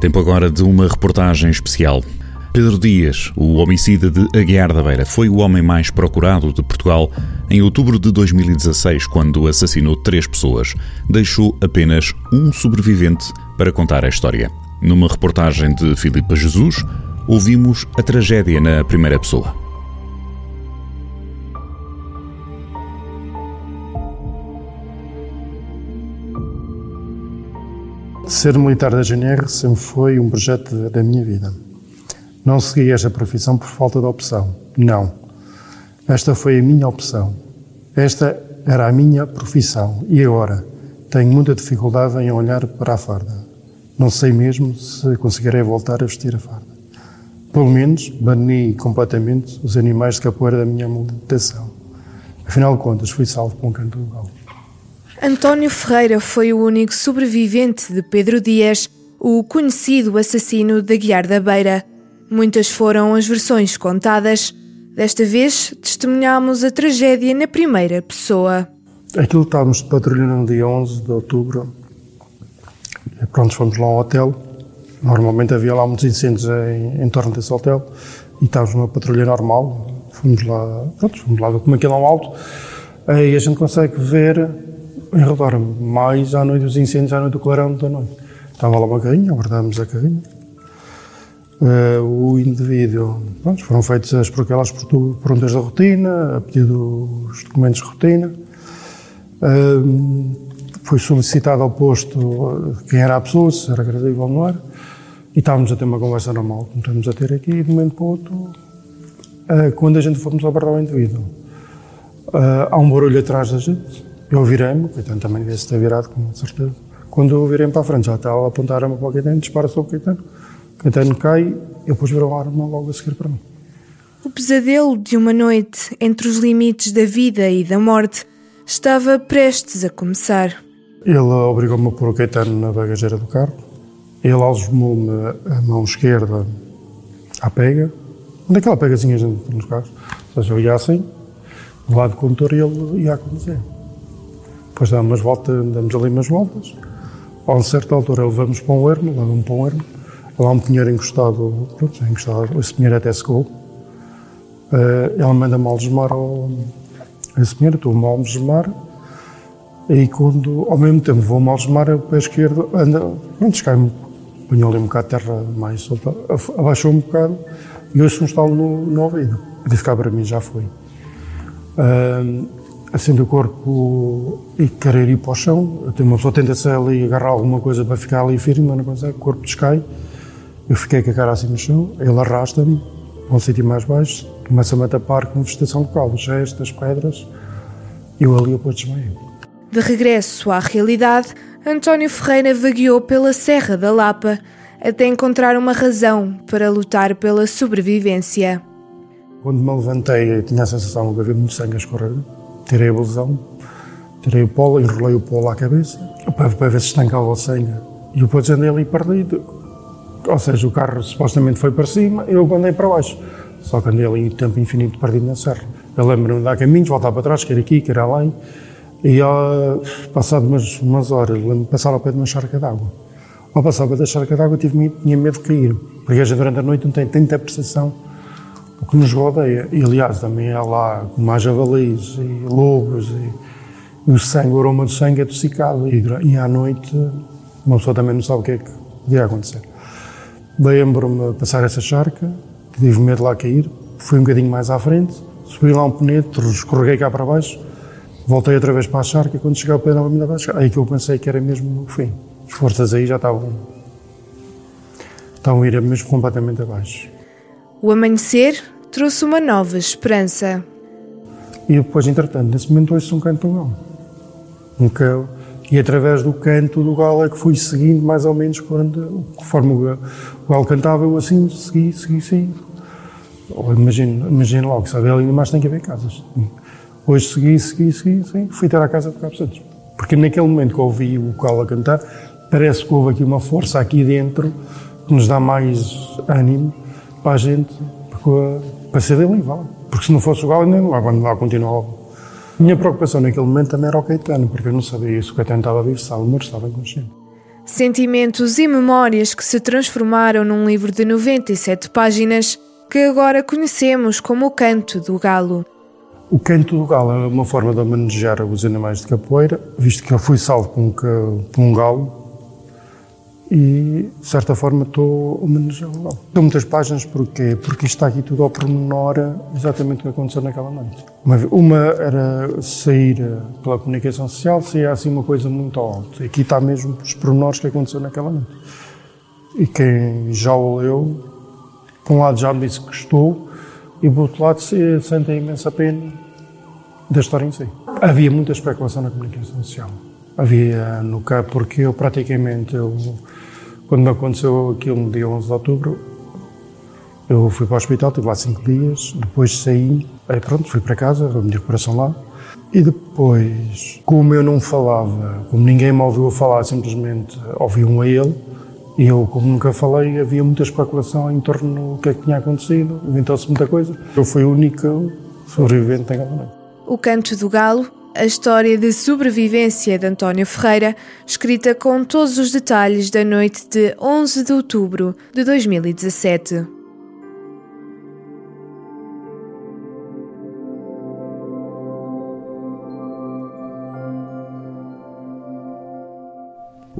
Tempo agora de uma reportagem especial. Pedro Dias, o homicida de Aguiar da Beira, foi o homem mais procurado de Portugal em outubro de 2016, quando assassinou três pessoas. Deixou apenas um sobrevivente para contar a história. Numa reportagem de Filipe Jesus, ouvimos a tragédia na primeira pessoa. Ser militar da GNR sempre foi um projeto da minha vida. Não segui esta profissão por falta de opção. Não. Esta foi a minha opção. Esta era a minha profissão. E agora? Tenho muita dificuldade em olhar para a farda. Não sei mesmo se conseguirei voltar a vestir a farda. Pelo menos, bani completamente os animais de capoeira da minha meditação. Afinal de contas, fui salvo com um canto do galo. António Ferreira foi o único sobrevivente de Pedro Dias, o conhecido assassino de Guiar da Beira. Muitas foram as versões contadas. Desta vez, testemunhámos a tragédia na primeira pessoa. Aquilo estávamos de patrulha no dia 11 de outubro. E pronto, fomos lá ao hotel. Normalmente havia lá muitos incêndios em, em torno desse hotel. E estávamos numa patrulha normal. Fomos lá, pronto, fomos lá como aquilo é um alto. Aí a gente consegue ver em redor, mais à noite dos incêndios, à noite do clarão da noite. Estava lá uma carrinha, abordámos a carrinha. Uh, o indivíduo, pronto, foram feitas as, aquelas perguntas da rotina, a pedido dos documentos de rotina. Uh, foi solicitado ao posto quem era a pessoa, se era agradível ou não era. E estávamos a ter uma conversa normal, como estamos a ter aqui, e de um momento para o outro, uh, quando a gente fomos abordar o indivíduo, há um barulho atrás da gente, eu virei-me, Caetano também devia se ter virado, com certeza. Quando eu virei para a frente, já estava a apontar a para o Caetano, dispara sobre o Caetano. O Caetano cai e depois virou a arma logo a seguir para mim. O pesadelo de uma noite entre os limites da vida e da morte estava prestes a começar. Ele obrigou-me a pôr o Caetano na bagageira do carro. Ele algemou-me a mão esquerda à pega, naquela pegazinha nos carros. Ou seja, eu ia assim, do lado do condutor e ele ia a conduzir. Depois damos umas voltas, damos ali umas voltas. A uma certa altura levamos para um ermo, levamos para um ermo. Lá um pinheiro encostado, pronto, encostado, esse pinheiro até secou. Uh, ela manda-me algemar ao, esse pinheiro, estou-me a algemar. E quando, ao mesmo tempo, vou-me algemar, o pé esquerdo anda, pronto, cai-me, punhou ali um bocado de terra mais solta, abaixou um bocado e ouço um estalo no, no ouvido. De ficar para mim já foi. Uh, assim o corpo e querer ir para o chão. Uma pessoa tenta se ali agarrar alguma coisa para ficar ali firme, mas não consegue, o corpo descai. Eu fiquei com a cara assim no chão, ele arrasta-me a um sítio mais baixo, começa-me a tapar com vegetação local, os gestos, as pedras, e eu ali depois desmaiei. De regresso à realidade, António Ferreira vagueou pela Serra da Lapa até encontrar uma razão para lutar pela sobrevivência. Quando me levantei, tinha a sensação de haver muito sangue a escorrer tirei a blusão, tirei o polo, enrolei o polo à cabeça, para, para ver se estancava o sangue. E depois andei ali perdido. Ou seja, o carro supostamente foi para cima, eu andei para baixo. Só que andei ali tempo infinito perdido na serra. Eu lembro-me de dar caminhos, voltar para trás, quer aqui, quer além. E uh, passado umas, umas horas, passar ao pé de uma charca d'água. Ao passar ao pé da charca d'água, tive, tinha medo de cair. Porque a durante a noite não tem tanta percepção o que nos rodeia. E, aliás, também há lá como há javalis e lobos e, e, o sangue, o aroma do sangue é toxicado. E, e à noite uma pessoa também não sabe o que é que podia acontecer. Lembro-me de passar essa charca, tive medo de lá cair, fui um bocadinho mais à frente, subi lá um penetro, escorreguei cá para baixo, voltei outra vez para a charca e quando cheguei ao pé novamente abaixo, aí que eu pensei que era mesmo o fim. As forças aí já estavam, estavam a ir mesmo completamente abaixo. O amanhecer trouxe uma nova esperança. E depois, entretanto, nesse momento ouço um canto do galo. Um cão. E através do canto do galo é que fui seguindo mais ou menos quando, conforme o galo cantava, eu assim segui, segui, segui. Imagino, imagino logo, sabe, ali mais tem que haver casas. Hoje segui, segui, segui, segui, fui ter à casa de Cabo Santos. Porque naquele momento que ouvi o galo a cantar, parece que houve aqui uma força aqui dentro que nos dá mais ânimo para a gente, para ser dele, vale. Porque se não fosse o Galo, ainda não lá, continuava. Minha preocupação naquele momento também era o Caetano, porque eu não sabia se o Caetano estava vivo, estava morto, estava inconsciente. Sentimentos e memórias que se transformaram num livro de 97 páginas que agora conhecemos como o Canto do Galo. O Canto do Galo é uma forma de homenagear os animais de capoeira, visto que eu fui salvo por um, por um galo e, de certa forma, estou a homenagear o galo. São muitas páginas? Porque isto está aqui tudo ao pormenor, exatamente o que aconteceu naquela noite. Uma, uma era sair pela comunicação social, saía assim uma coisa muito alta. Aqui está mesmo os pormenores que aconteceu naquela noite. E quem já o leu, por um lado já me disse que gostou, e por outro lado sente a imensa pena da história em si. Havia muita especulação na comunicação social. Havia no campo, porque eu praticamente, eu, quando me aconteceu aquilo no dia 11 de outubro, eu fui para o hospital, estive lá cinco dias, depois saí, aí pronto, fui para casa, a minha recuperação lá, e depois, como eu não falava, como ninguém me ouviu falar, simplesmente ouviam a ele, e eu, como nunca falei, havia muita especulação em torno do que é que tinha acontecido, inventou-se muita coisa. Eu fui o único sobrevivente naquela noite. O Canto do Galo a história de sobrevivência de António Ferreira, escrita com todos os detalhes da noite de 11 de outubro de 2017.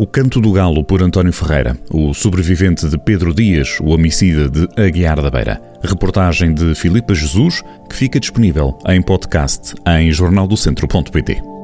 O Canto do Galo por António Ferreira, o sobrevivente de Pedro Dias, o homicida de Aguiar da Beira. Reportagem de Filipa Jesus, que fica disponível em podcast em jornaldocentro.pt.